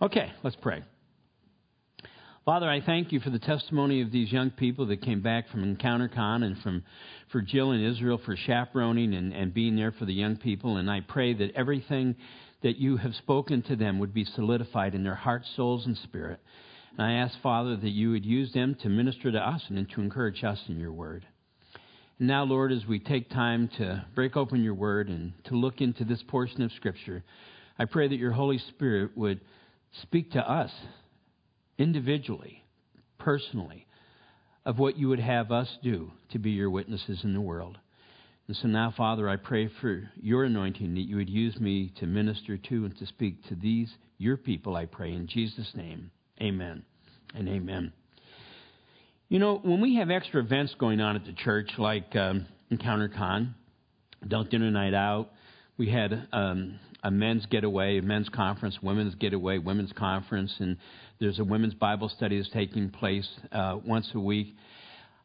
Okay, let's pray. Father, I thank you for the testimony of these young people that came back from EncounterCon and from for Jill and Israel for chaperoning and, and being there for the young people. And I pray that everything that you have spoken to them would be solidified in their hearts, souls, and spirit. And I ask, Father, that you would use them to minister to us and to encourage us in your word. And now, Lord, as we take time to break open your word and to look into this portion of Scripture, I pray that your Holy Spirit would speak to us individually, personally, of what you would have us do to be your witnesses in the world. And so now, Father, I pray for your anointing that you would use me to minister to and to speak to these, your people, I pray. In Jesus' name, amen and amen. You know, when we have extra events going on at the church, like um, EncounterCon, Adult Dinner Night Out, we had um, a men's getaway, a men's conference, women's getaway, women's conference, and there's a women's Bible study that's taking place uh, once a week.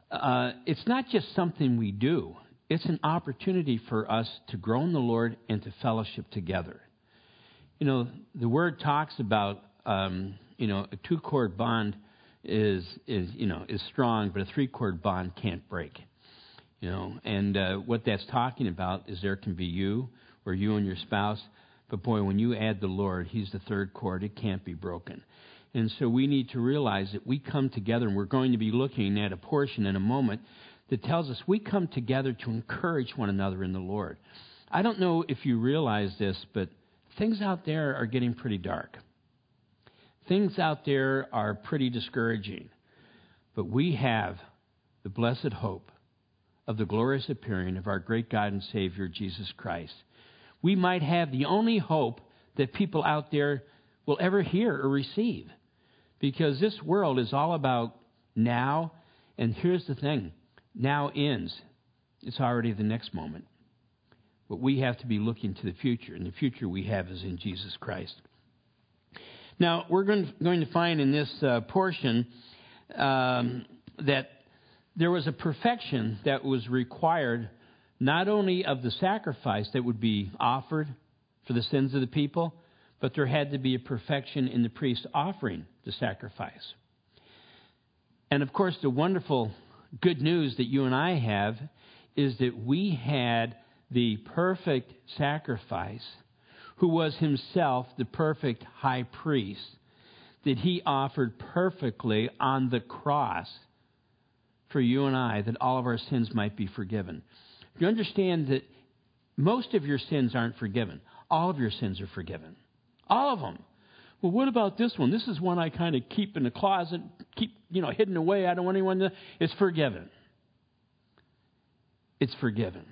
Uh, it's not just something we do, it's an opportunity for us to grow in the Lord and to fellowship together. You know, the word talks about, um, you know, a two cord bond is, is, you know, is strong, but a three cord bond can't break. You know, and uh, what that's talking about is there can be you or you and your spouse but boy, when you add the Lord, He's the third cord. It can't be broken. And so we need to realize that we come together, and we're going to be looking at a portion in a moment that tells us we come together to encourage one another in the Lord. I don't know if you realize this, but things out there are getting pretty dark. Things out there are pretty discouraging. But we have the blessed hope of the glorious appearing of our great God and Savior, Jesus Christ we might have the only hope that people out there will ever hear or receive. Because this world is all about now, and here's the thing now ends. It's already the next moment. But we have to be looking to the future, and the future we have is in Jesus Christ. Now, we're going to find in this uh, portion um, that there was a perfection that was required not only of the sacrifice that would be offered for the sins of the people, but there had to be a perfection in the priest offering the sacrifice. And of course, the wonderful good news that you and I have is that we had the perfect sacrifice, who was himself the perfect high priest, that he offered perfectly on the cross for you and I, that all of our sins might be forgiven. You understand that most of your sins aren't forgiven. All of your sins are forgiven. All of them. Well, what about this one? This is one I kind of keep in the closet, keep, you know, hidden away. I don't want anyone to. It's forgiven. It's forgiven.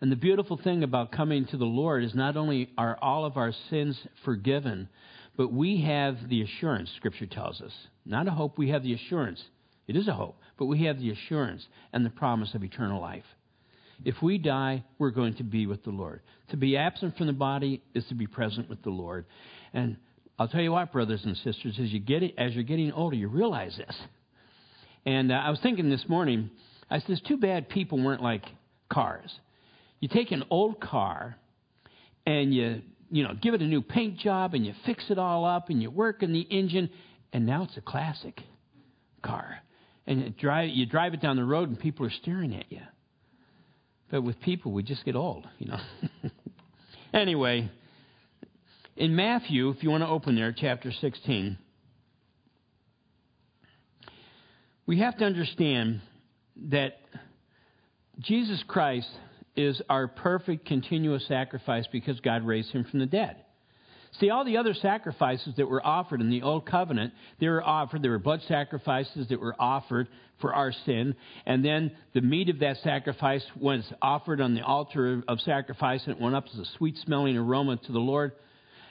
And the beautiful thing about coming to the Lord is not only are all of our sins forgiven, but we have the assurance, Scripture tells us. Not a hope, we have the assurance. It is a hope, but we have the assurance and the promise of eternal life. If we die, we're going to be with the Lord. To be absent from the body is to be present with the Lord. And I'll tell you what, brothers and sisters, as you get it, as you're getting older, you realize this. And uh, I was thinking this morning, I said, it's too bad people weren't like cars. You take an old car and you, you know, give it a new paint job and you fix it all up and you work in the engine, and now it's a classic car. And you drive, you drive it down the road and people are staring at you. But with people, we just get old, you know. anyway, in Matthew, if you want to open there, chapter 16, we have to understand that Jesus Christ is our perfect continuous sacrifice because God raised him from the dead. See, all the other sacrifices that were offered in the Old Covenant, they were offered, there were blood sacrifices that were offered for our sin, and then the meat of that sacrifice was offered on the altar of sacrifice, and it went up as a sweet smelling aroma to the Lord.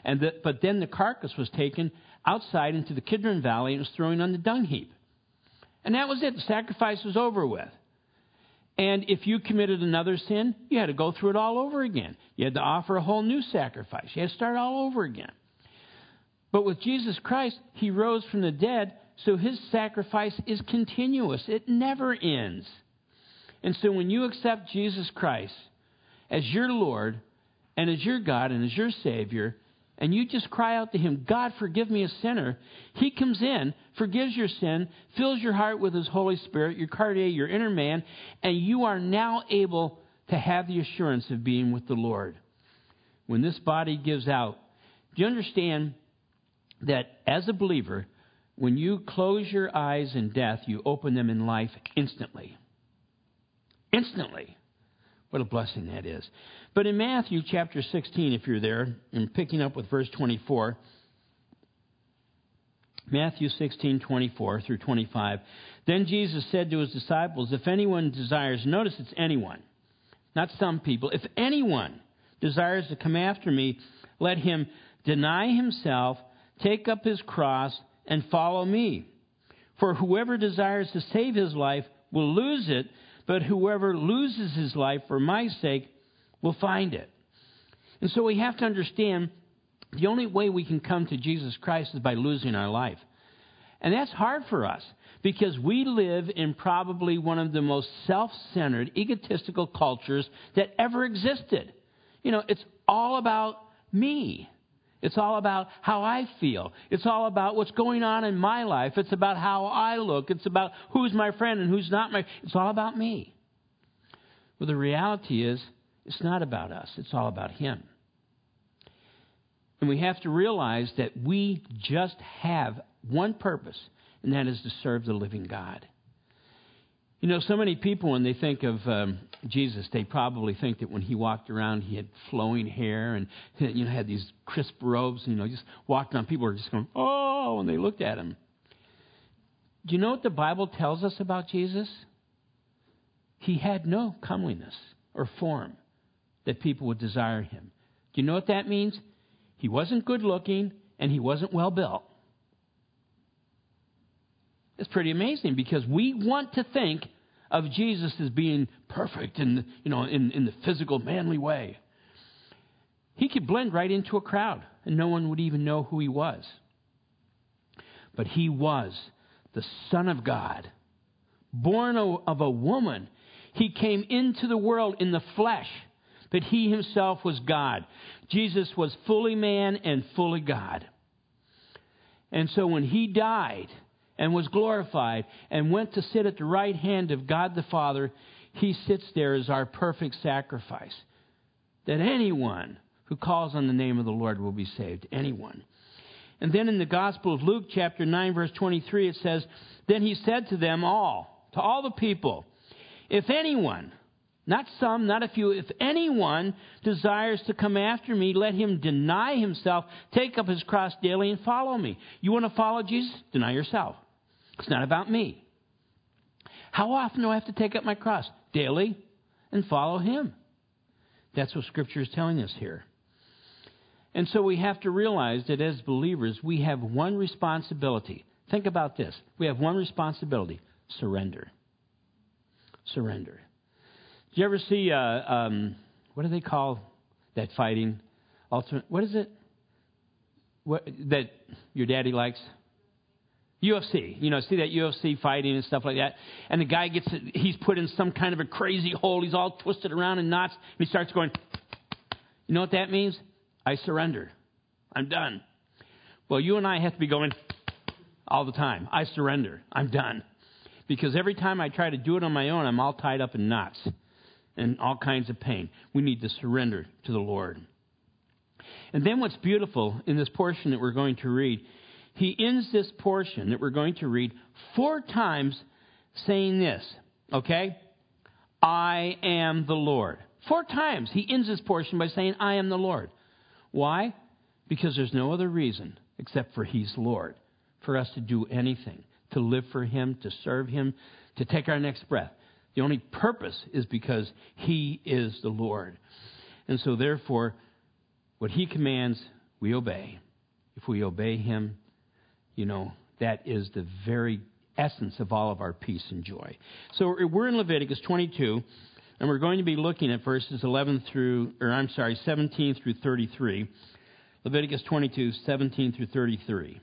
And the, but then the carcass was taken outside into the Kidron Valley and was thrown on the dung heap. And that was it. The sacrifice was over with. And if you committed another sin, you had to go through it all over again. You had to offer a whole new sacrifice. You had to start all over again. But with Jesus Christ, he rose from the dead, so his sacrifice is continuous. It never ends. And so when you accept Jesus Christ as your Lord and as your God and as your Savior, and you just cry out to Him, God, forgive me a sinner, He comes in, forgives your sin, fills your heart with His Holy Spirit, your cardia, your inner man, and you are now able to have the assurance of being with the Lord. When this body gives out, do you understand that as a believer, when you close your eyes in death, you open them in life instantly? Instantly. What a blessing that is. But in Matthew chapter 16, if you're there, and picking up with verse 24, Matthew 16, 24 through 25. Then Jesus said to his disciples, If anyone desires, notice it's anyone, not some people, if anyone desires to come after me, let him deny himself, take up his cross, and follow me. For whoever desires to save his life will lose it, but whoever loses his life for my sake will find it. And so we have to understand the only way we can come to Jesus Christ is by losing our life. And that's hard for us because we live in probably one of the most self centered, egotistical cultures that ever existed. You know, it's all about me. It's all about how I feel. It's all about what's going on in my life. It's about how I look. It's about who's my friend and who's not my It's all about me. Well, the reality is, it's not about us. It's all about Him. And we have to realize that we just have one purpose, and that is to serve the living God. You know, so many people, when they think of um, Jesus, they probably think that when he walked around, he had flowing hair and you know had these crisp robes. and, You know, just walked on. People were just going, "Oh!" when they looked at him. Do you know what the Bible tells us about Jesus? He had no comeliness or form that people would desire him. Do you know what that means? He wasn't good looking and he wasn't well built. It's pretty amazing because we want to think of Jesus as being perfect in, you know, in, in the physical, manly way. He could blend right into a crowd and no one would even know who he was. But he was the Son of God, born of a woman. He came into the world in the flesh, but he himself was God. Jesus was fully man and fully God. And so when he died, and was glorified and went to sit at the right hand of God the Father, he sits there as our perfect sacrifice. That anyone who calls on the name of the Lord will be saved. Anyone. And then in the Gospel of Luke, chapter 9, verse 23, it says, Then he said to them all, to all the people, If anyone, not some, not a few, if anyone desires to come after me, let him deny himself, take up his cross daily, and follow me. You want to follow Jesus? Deny yourself. It's not about me. How often do I have to take up my cross? Daily and follow Him. That's what Scripture is telling us here. And so we have to realize that as believers, we have one responsibility. Think about this. We have one responsibility surrender. Surrender. Do you ever see, uh, um, what do they call that fighting? Ultimate, what is it? What, that your daddy likes? UFC, you know, see that UFC fighting and stuff like that. And the guy gets, he's put in some kind of a crazy hole. He's all twisted around in knots. And he starts going, you know what that means? I surrender. I'm done. Well, you and I have to be going all the time. I surrender. I'm done. Because every time I try to do it on my own, I'm all tied up in knots and all kinds of pain. We need to surrender to the Lord. And then what's beautiful in this portion that we're going to read he ends this portion that we're going to read four times saying this, okay? I am the Lord. Four times he ends this portion by saying, I am the Lord. Why? Because there's no other reason except for he's Lord for us to do anything, to live for him, to serve him, to take our next breath. The only purpose is because he is the Lord. And so, therefore, what he commands, we obey. If we obey him, you know, that is the very essence of all of our peace and joy. So we're in Leviticus 22, and we're going to be looking at verses 11 through, or I'm sorry, 17 through 33. Leviticus 22, 17 through 33.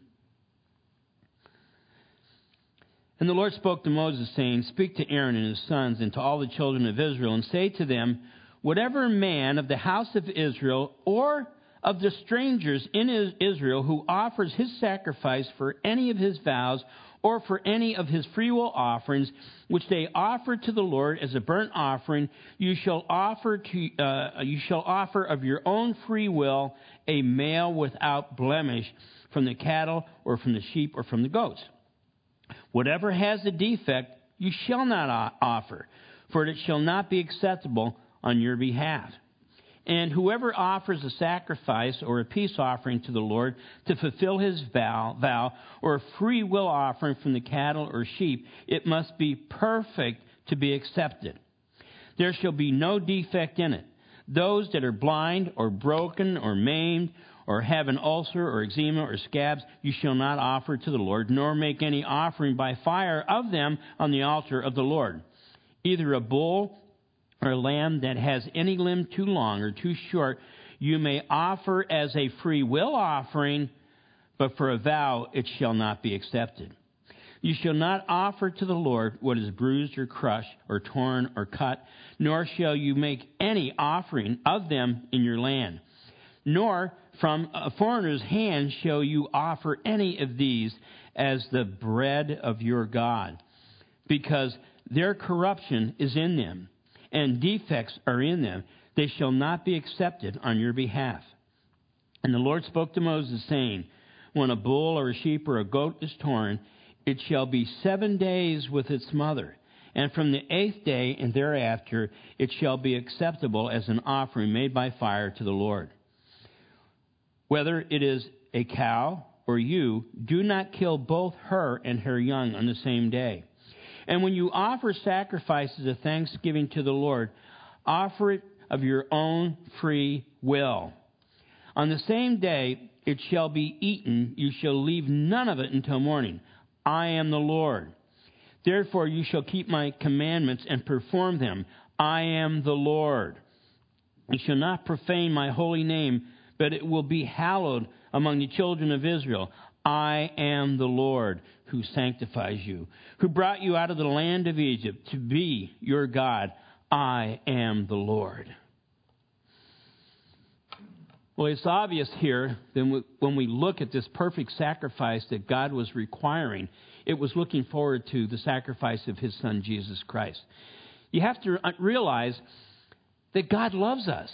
And the Lord spoke to Moses, saying, Speak to Aaron and his sons and to all the children of Israel, and say to them, Whatever man of the house of Israel or of the strangers in Israel who offers his sacrifice for any of his vows or for any of his freewill offerings, which they offer to the Lord as a burnt offering, you shall offer to uh, you shall offer of your own free will a male without blemish from the cattle or from the sheep or from the goats. Whatever has a defect, you shall not offer, for it shall not be acceptable on your behalf. And whoever offers a sacrifice or a peace offering to the Lord to fulfill his vow, vow, or a free will offering from the cattle or sheep, it must be perfect to be accepted. There shall be no defect in it. Those that are blind or broken or maimed or have an ulcer or eczema or scabs, you shall not offer to the Lord, nor make any offering by fire of them on the altar of the Lord. Either a bull or lamb that has any limb too long or too short, you may offer as a free will offering, but for a vow it shall not be accepted. You shall not offer to the Lord what is bruised or crushed or torn or cut, nor shall you make any offering of them in your land. Nor from a foreigner's hand shall you offer any of these as the bread of your God, because their corruption is in them and defects are in them, they shall not be accepted on your behalf. And the Lord spoke to Moses, saying, When a bull or a sheep or a goat is torn, it shall be seven days with its mother. And from the eighth day and thereafter, it shall be acceptable as an offering made by fire to the Lord. Whether it is a cow or ewe, do not kill both her and her young on the same day. And when you offer sacrifices of thanksgiving to the Lord, offer it of your own free will. On the same day it shall be eaten, you shall leave none of it until morning. I am the Lord. Therefore you shall keep my commandments and perform them. I am the Lord. You shall not profane my holy name, but it will be hallowed among the children of Israel. I am the Lord who sanctifies you, who brought you out of the land of Egypt to be your God. I am the Lord. Well, it's obvious here that when we look at this perfect sacrifice that God was requiring, it was looking forward to the sacrifice of his son, Jesus Christ. You have to realize that God loves us.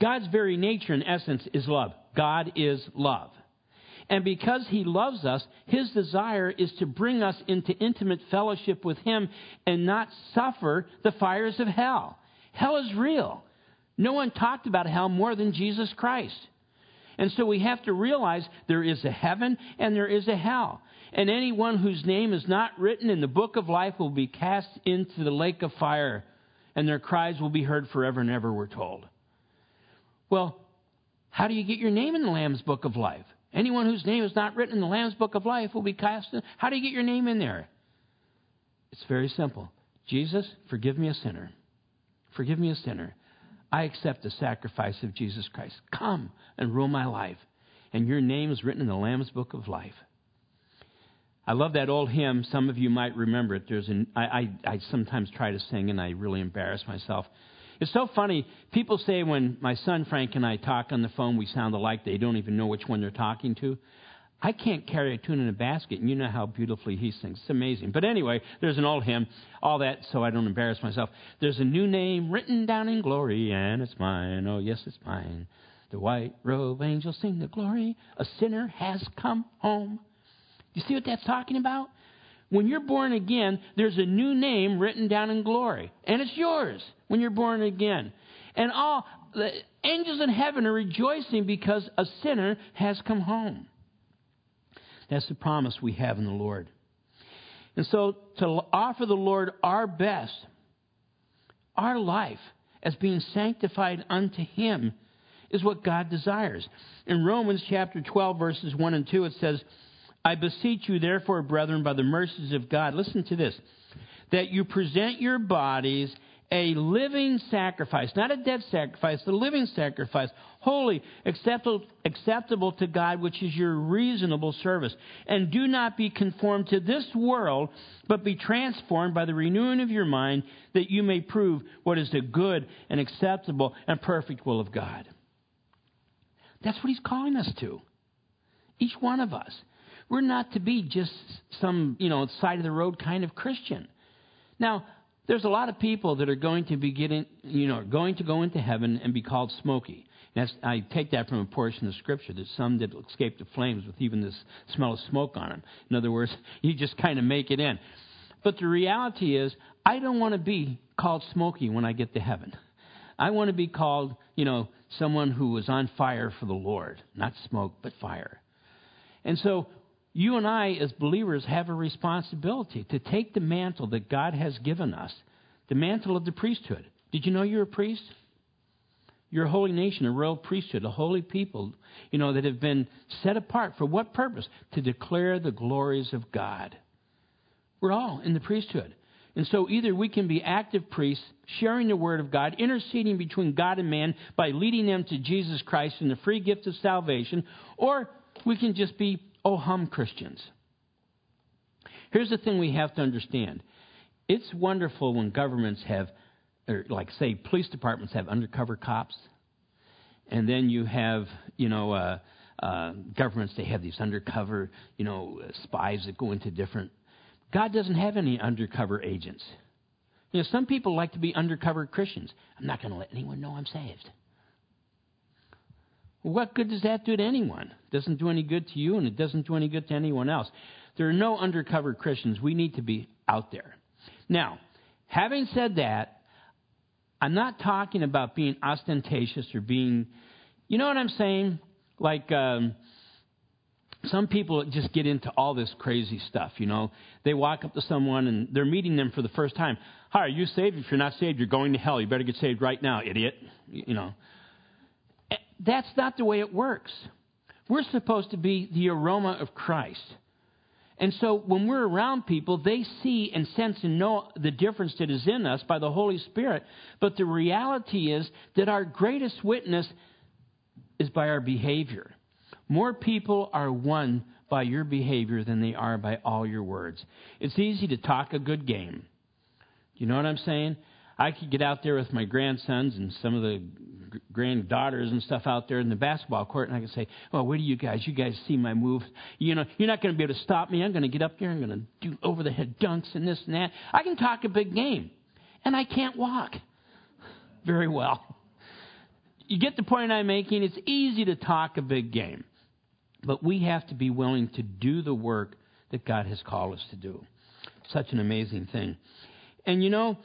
God's very nature, in essence, is love. God is love. And because He loves us, His desire is to bring us into intimate fellowship with Him and not suffer the fires of hell. Hell is real. No one talked about hell more than Jesus Christ. And so we have to realize there is a heaven and there is a hell. And anyone whose name is not written in the book of life will be cast into the lake of fire, and their cries will be heard forever and ever, we're told. Well, how do you get your name in the Lamb's book of life? Anyone whose name is not written in the Lamb's book of life will be cast in. How do you get your name in there? It's very simple. Jesus, forgive me a sinner. Forgive me a sinner. I accept the sacrifice of Jesus Christ. Come and rule my life. And your name is written in the Lamb's book of life. I love that old hymn. Some of you might remember it. There's an, I, I, I sometimes try to sing and I really embarrass myself. It's so funny. People say when my son Frank and I talk on the phone, we sound alike. They don't even know which one they're talking to. I can't carry a tune in a basket, and you know how beautifully he sings. It's amazing. But anyway, there's an old hymn, all that, so I don't embarrass myself. There's a new name written down in glory, and it's mine. Oh, yes, it's mine. The white robe angels sing the glory. A sinner has come home. You see what that's talking about? When you're born again, there's a new name written down in glory, and it's yours when you're born again. And all the angels in heaven are rejoicing because a sinner has come home. That's the promise we have in the Lord. And so to offer the Lord our best, our life as being sanctified unto Him, is what God desires. In Romans chapter 12, verses 1 and 2, it says, I beseech you, therefore, brethren, by the mercies of God, listen to this, that you present your bodies a living sacrifice, not a dead sacrifice, a living sacrifice, holy, acceptable, acceptable to God, which is your reasonable service. And do not be conformed to this world, but be transformed by the renewing of your mind, that you may prove what is the good and acceptable and perfect will of God. That's what He's calling us to. Each one of us. We're not to be just some, you know, side of the road kind of Christian. Now, there's a lot of people that are going to be getting, you know, going to go into heaven and be called smoky. That's, I take that from a portion of Scripture that some that escape the flames with even this smell of smoke on them. In other words, you just kind of make it in. But the reality is, I don't want to be called smoky when I get to heaven. I want to be called, you know, someone who was on fire for the Lord. Not smoke, but fire. And so you and I, as believers, have a responsibility to take the mantle that God has given us, the mantle of the priesthood. Did you know you're a priest? You're a holy nation, a royal priesthood, a holy people, you know, that have been set apart. For what purpose? To declare the glories of God. We're all in the priesthood. And so either we can be active priests, sharing the word of God, interceding between God and man by leading them to Jesus Christ and the free gift of salvation, or we can just be oh hum Christians. Here's the thing we have to understand it's wonderful when governments have, or like, say, police departments have undercover cops, and then you have, you know, uh, uh, governments, they have these undercover, you know, spies that go into different. God doesn't have any undercover agents. You know, some people like to be undercover Christians. I'm not going to let anyone know I'm saved. What good does that do to anyone? It doesn't do any good to you, and it doesn't do any good to anyone else. There are no undercover Christians. We need to be out there. Now, having said that, I'm not talking about being ostentatious or being, you know what I'm saying? Like, um, some people just get into all this crazy stuff, you know. They walk up to someone and they're meeting them for the first time. Hi, are you saved? If you're not saved, you're going to hell. You better get saved right now, idiot. You know. That's not the way it works. We're supposed to be the aroma of Christ. And so when we're around people, they see and sense and know the difference that is in us by the Holy Spirit. But the reality is that our greatest witness is by our behavior. More people are won by your behavior than they are by all your words. It's easy to talk a good game. You know what I'm saying? I could get out there with my grandsons and some of the granddaughters and stuff out there in the basketball court, and I could say, "Well, what do you guys? You guys see my move? You know, you're not going to be able to stop me. I'm going to get up there. I'm going to do over the head dunks and this and that. I can talk a big game, and I can't walk very well. You get the point I'm making? It's easy to talk a big game, but we have to be willing to do the work that God has called us to do. Such an amazing thing. And you know,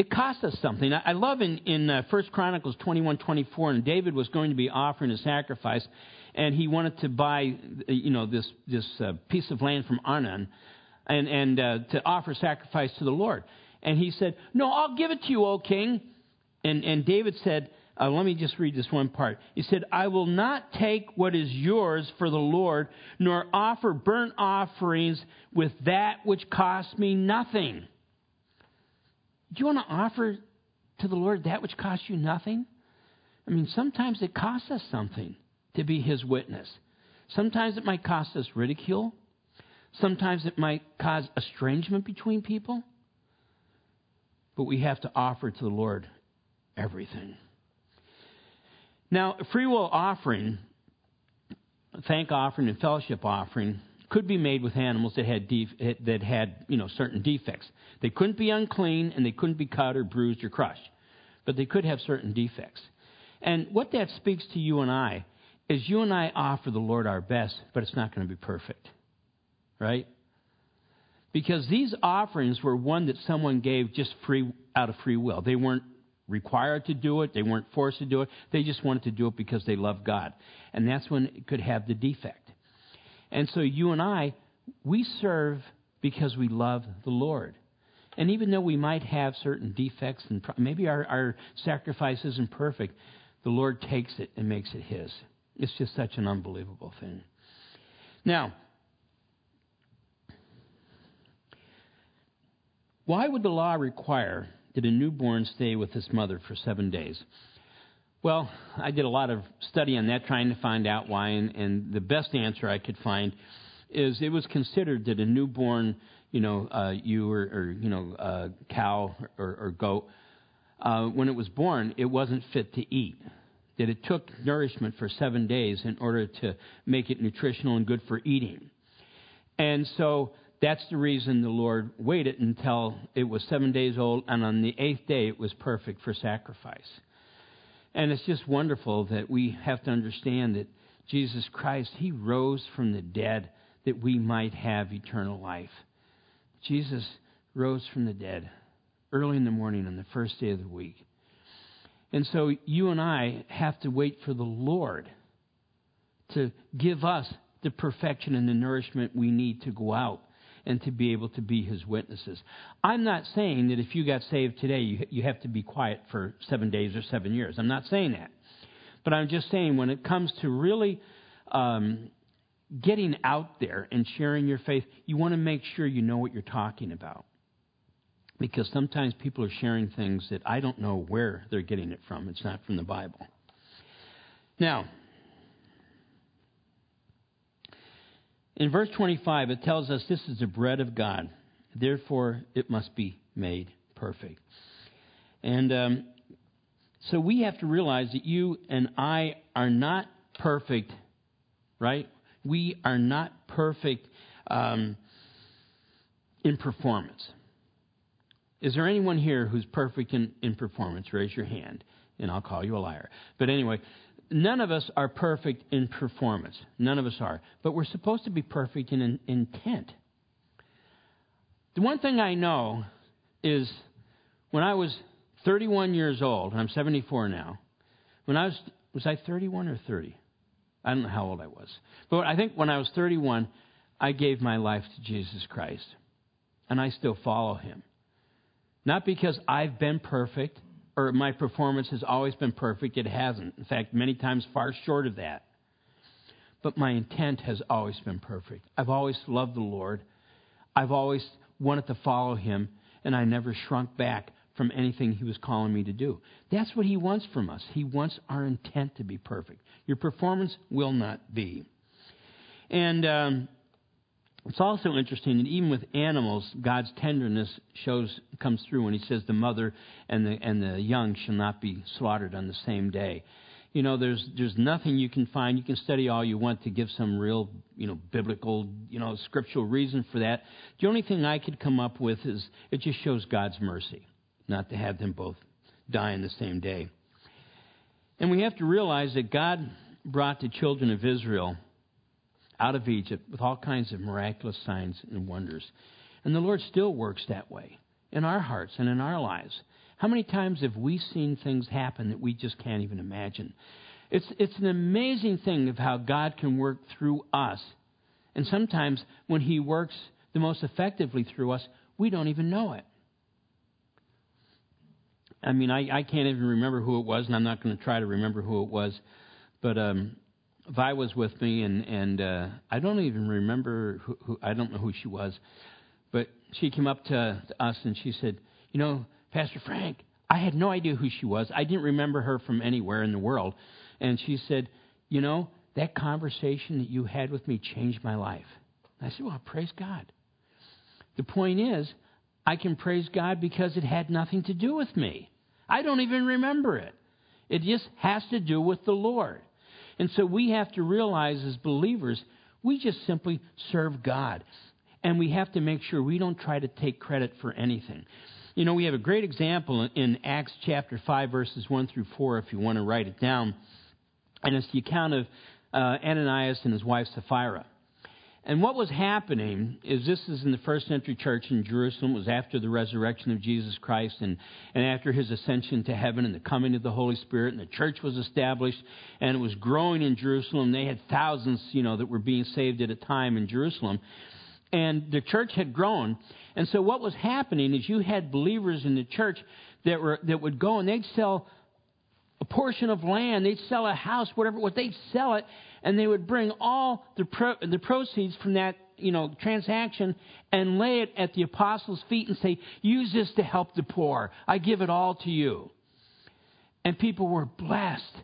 it cost us something. I love in, in uh, 1 Chronicles 21 24, and David was going to be offering a sacrifice, and he wanted to buy, uh, you know, this, this uh, piece of land from Ornan and, and uh, to offer sacrifice to the Lord. And he said, No, I'll give it to you, O king. And, and David said, uh, let me just read this one part. He said, I will not take what is yours for the Lord, nor offer burnt offerings with that which costs me nothing. Do you want to offer to the Lord that which costs you nothing? I mean, sometimes it costs us something to be His witness. Sometimes it might cost us ridicule. Sometimes it might cause estrangement between people. But we have to offer to the Lord everything. Now, free will offering, thank offering, and fellowship offering could be made with animals that had def- that had you know certain defects. They couldn't be unclean and they couldn't be cut or bruised or crushed, but they could have certain defects. And what that speaks to you and I is you and I offer the Lord our best, but it's not going to be perfect, right? Because these offerings were one that someone gave just free out of free will. They weren't required to do it. They weren't forced to do it. They just wanted to do it because they loved God. And that's when it could have the defect. And so you and I, we serve because we love the Lord. And even though we might have certain defects and maybe our, our sacrifice isn't perfect, the Lord takes it and makes it His. It's just such an unbelievable thing. Now, why would the law require that a newborn stay with his mother for seven days? Well, I did a lot of study on that, trying to find out why, and, and the best answer I could find is it was considered that a newborn, you know, uh, ewe or, or you know, uh, cow or, or goat, uh, when it was born, it wasn't fit to eat. that it took nourishment for seven days in order to make it nutritional and good for eating. And so that's the reason the Lord waited until it was seven days old, and on the eighth day it was perfect for sacrifice. And it's just wonderful that we have to understand that Jesus Christ, He rose from the dead that we might have eternal life. Jesus rose from the dead early in the morning on the first day of the week. And so you and I have to wait for the Lord to give us the perfection and the nourishment we need to go out and to be able to be his witnesses. I'm not saying that if you got saved today, you, you have to be quiet for seven days or seven years. I'm not saying that. But I'm just saying when it comes to really um, getting out there and sharing your faith, you want to make sure you know what you're talking about. Because sometimes people are sharing things that I don't know where they're getting it from. It's not from the Bible. Now, in verse 25, it tells us this is the bread of God. Therefore, it must be made perfect. And um, so we have to realize that you and I are not perfect, right? We are not perfect um, in performance. Is there anyone here who's perfect in, in performance? Raise your hand, and I'll call you a liar. But anyway, none of us are perfect in performance. None of us are. But we're supposed to be perfect in, in intent. The one thing I know is when I was 31 years old, and I'm 74 now. When I was, was I 31 or 30? I don't know how old I was. But I think when I was 31, I gave my life to Jesus Christ. And I still follow him. Not because I've been perfect or my performance has always been perfect. It hasn't. In fact, many times far short of that. But my intent has always been perfect. I've always loved the Lord. I've always wanted to follow Him, and I never shrunk back from anything He was calling me to do. That's what He wants from us. He wants our intent to be perfect. Your performance will not be. And um, it's also interesting that even with animals, God's tenderness shows comes through when He says the mother and the and the young shall not be slaughtered on the same day. You know, there's there's nothing you can find. You can study all you want to give some real, you know, biblical, you know, scriptural reason for that. The only thing I could come up with is it just shows God's mercy, not to have them both die on the same day. And we have to realize that God brought the children of Israel out of Egypt with all kinds of miraculous signs and wonders. And the Lord still works that way in our hearts and in our lives. How many times have we seen things happen that we just can't even imagine? It's, it's an amazing thing of how God can work through us. And sometimes when He works the most effectively through us, we don't even know it. I mean, I, I can't even remember who it was, and I'm not going to try to remember who it was. But um, Vi was with me, and and uh, I don't even remember who, who I don't know who she was, but she came up to, to us and she said, "You know, Pastor Frank, I had no idea who she was. I didn't remember her from anywhere in the world." And she said, "You know, that conversation that you had with me changed my life." I said, "Well, praise God." The point is, I can praise God because it had nothing to do with me. I don't even remember it. It just has to do with the Lord. And so we have to realize as believers, we just simply serve God. And we have to make sure we don't try to take credit for anything. You know, we have a great example in Acts chapter 5, verses 1 through 4, if you want to write it down. And it's the account of uh, Ananias and his wife Sapphira. And what was happening is this is in the first century church in Jerusalem. It was after the resurrection of Jesus Christ and, and after his ascension to heaven and the coming of the Holy Spirit. And the church was established and it was growing in Jerusalem. They had thousands, you know, that were being saved at a time in Jerusalem. And the church had grown. And so what was happening is you had believers in the church that were that would go and they'd sell portion of land, they'd sell a house, whatever, what they'd sell it, and they would bring all the, pro- the proceeds from that you know transaction and lay it at the apostles' feet and say, "Use this to help the poor. I give it all to you." And people were blessed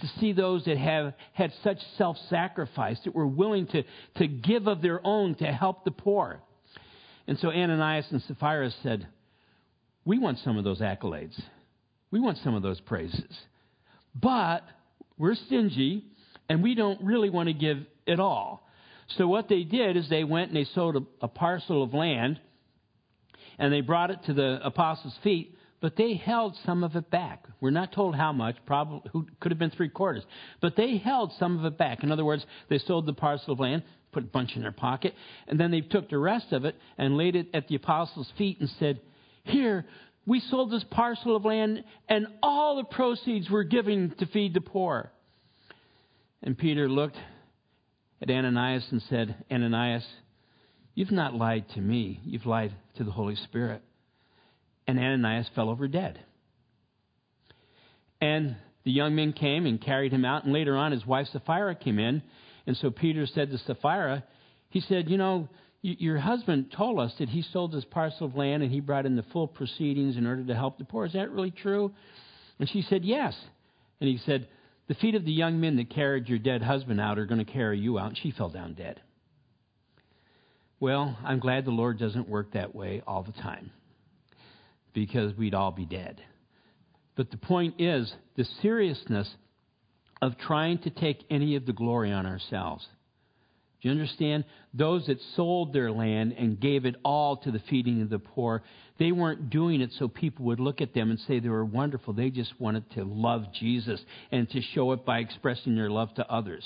to see those that have had such self-sacrifice that were willing to, to give of their own to help the poor. And so Ananias and Sapphira said, "We want some of those accolades. We want some of those praises." But we're stingy and we don't really want to give it all. So what they did is they went and they sold a, a parcel of land and they brought it to the apostles' feet, but they held some of it back. We're not told how much, probably who could have been three quarters, but they held some of it back. In other words, they sold the parcel of land, put a bunch in their pocket, and then they took the rest of it and laid it at the apostles' feet and said, "Here, we sold this parcel of land, and all the proceeds were given to feed the poor." And Peter looked at Ananias and said, Ananias, you've not lied to me, you've lied to the Holy Spirit. And Ananias fell over dead. And the young men came and carried him out, and later on his wife Sapphira came in. And so Peter said to Sapphira, he said, You know, your husband told us that he sold this parcel of land and he brought in the full proceedings in order to help the poor. Is that really true? And she said, Yes. And he said, the feet of the young men that carried your dead husband out are going to carry you out. And she fell down dead. Well, I'm glad the Lord doesn't work that way all the time because we'd all be dead. But the point is the seriousness of trying to take any of the glory on ourselves. Do you understand? Those that sold their land and gave it all to the feeding of the poor, they weren't doing it so people would look at them and say they were wonderful. They just wanted to love Jesus and to show it by expressing their love to others.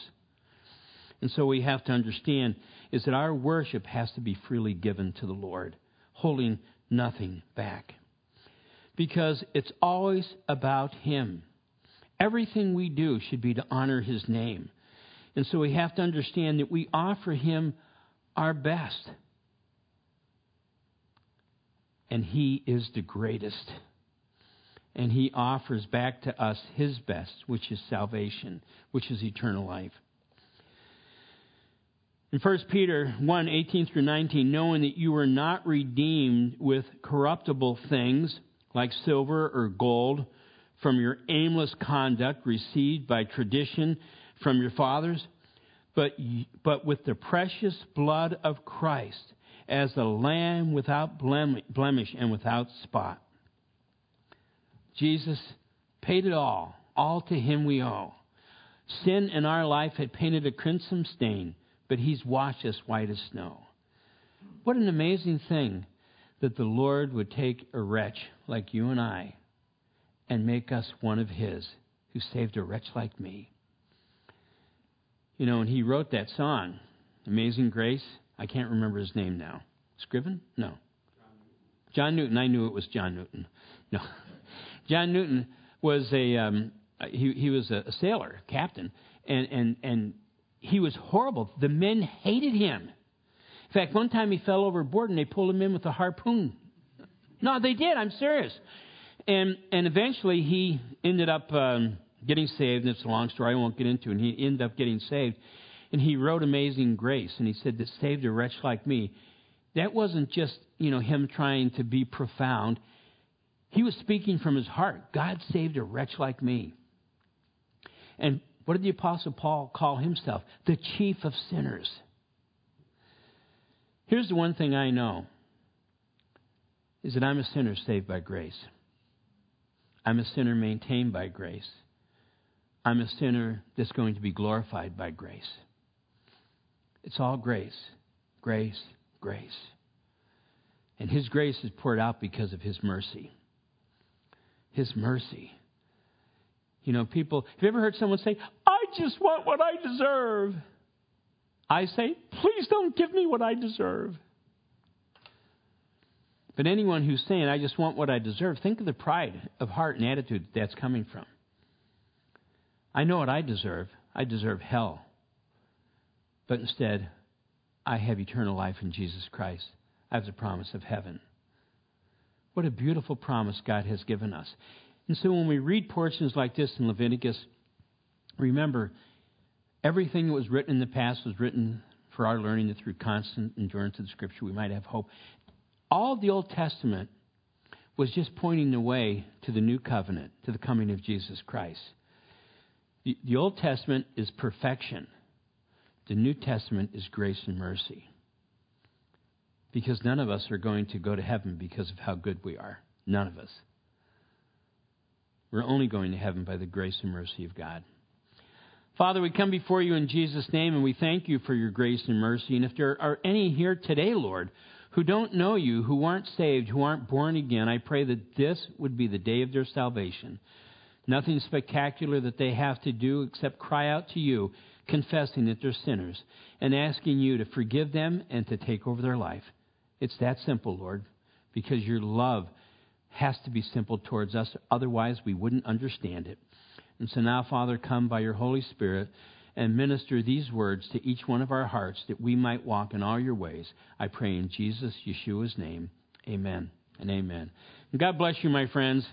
And so we have to understand is that our worship has to be freely given to the Lord, holding nothing back. Because it's always about Him. Everything we do should be to honor His name. And so we have to understand that we offer Him our best. And He is the greatest. And He offers back to us His best, which is salvation, which is eternal life. In 1 Peter 1 18 through 19, knowing that you were not redeemed with corruptible things like silver or gold from your aimless conduct received by tradition from your fathers, but, but with the precious blood of Christ as the Lamb without blemish and without spot. Jesus paid it all. All to him we owe. Sin in our life had painted a crimson stain, but he's washed us white as snow. What an amazing thing that the Lord would take a wretch like you and I and make us one of his who saved a wretch like me. You know, and he wrote that song, Amazing Grace. I can't remember his name now. Scriven? No. John Newton. I knew it was John Newton. No. John Newton was a um, he he was a, sailor, captain, and and and he was horrible. The men hated him. In fact, one time he fell overboard and they pulled him in with a harpoon. No, they did. I'm serious. And and eventually he ended up um, getting saved, and it's a long story I won't get into, and he ended up getting saved. And he wrote Amazing Grace, and he said that saved a wretch like me. That wasn't just, you know, him trying to be profound. He was speaking from his heart. God saved a wretch like me. And what did the Apostle Paul call himself? The chief of sinners. Here's the one thing I know is that I'm a sinner saved by grace. I'm a sinner maintained by grace. I'm a sinner that's going to be glorified by grace. It's all grace, grace, grace. And His grace is poured out because of His mercy. His mercy. You know, people, have you ever heard someone say, I just want what I deserve? I say, please don't give me what I deserve. But anyone who's saying, I just want what I deserve, think of the pride of heart and attitude that's coming from. I know what I deserve. I deserve hell. But instead, I have eternal life in Jesus Christ. I have the promise of heaven. What a beautiful promise God has given us. And so when we read portions like this in Leviticus, remember, everything that was written in the past was written for our learning that through constant endurance of the Scripture we might have hope. All the Old Testament was just pointing the way to the new covenant, to the coming of Jesus Christ. The, the Old Testament is perfection, the New Testament is grace and mercy. Because none of us are going to go to heaven because of how good we are. None of us. We're only going to heaven by the grace and mercy of God. Father, we come before you in Jesus' name and we thank you for your grace and mercy. And if there are any here today, Lord, who don't know you, who aren't saved, who aren't born again, I pray that this would be the day of their salvation. Nothing spectacular that they have to do except cry out to you, confessing that they're sinners, and asking you to forgive them and to take over their life. It's that simple, Lord, because your love has to be simple towards us. Otherwise, we wouldn't understand it. And so now, Father, come by your Holy Spirit and minister these words to each one of our hearts that we might walk in all your ways. I pray in Jesus, Yeshua's name. Amen and amen. And God bless you, my friends.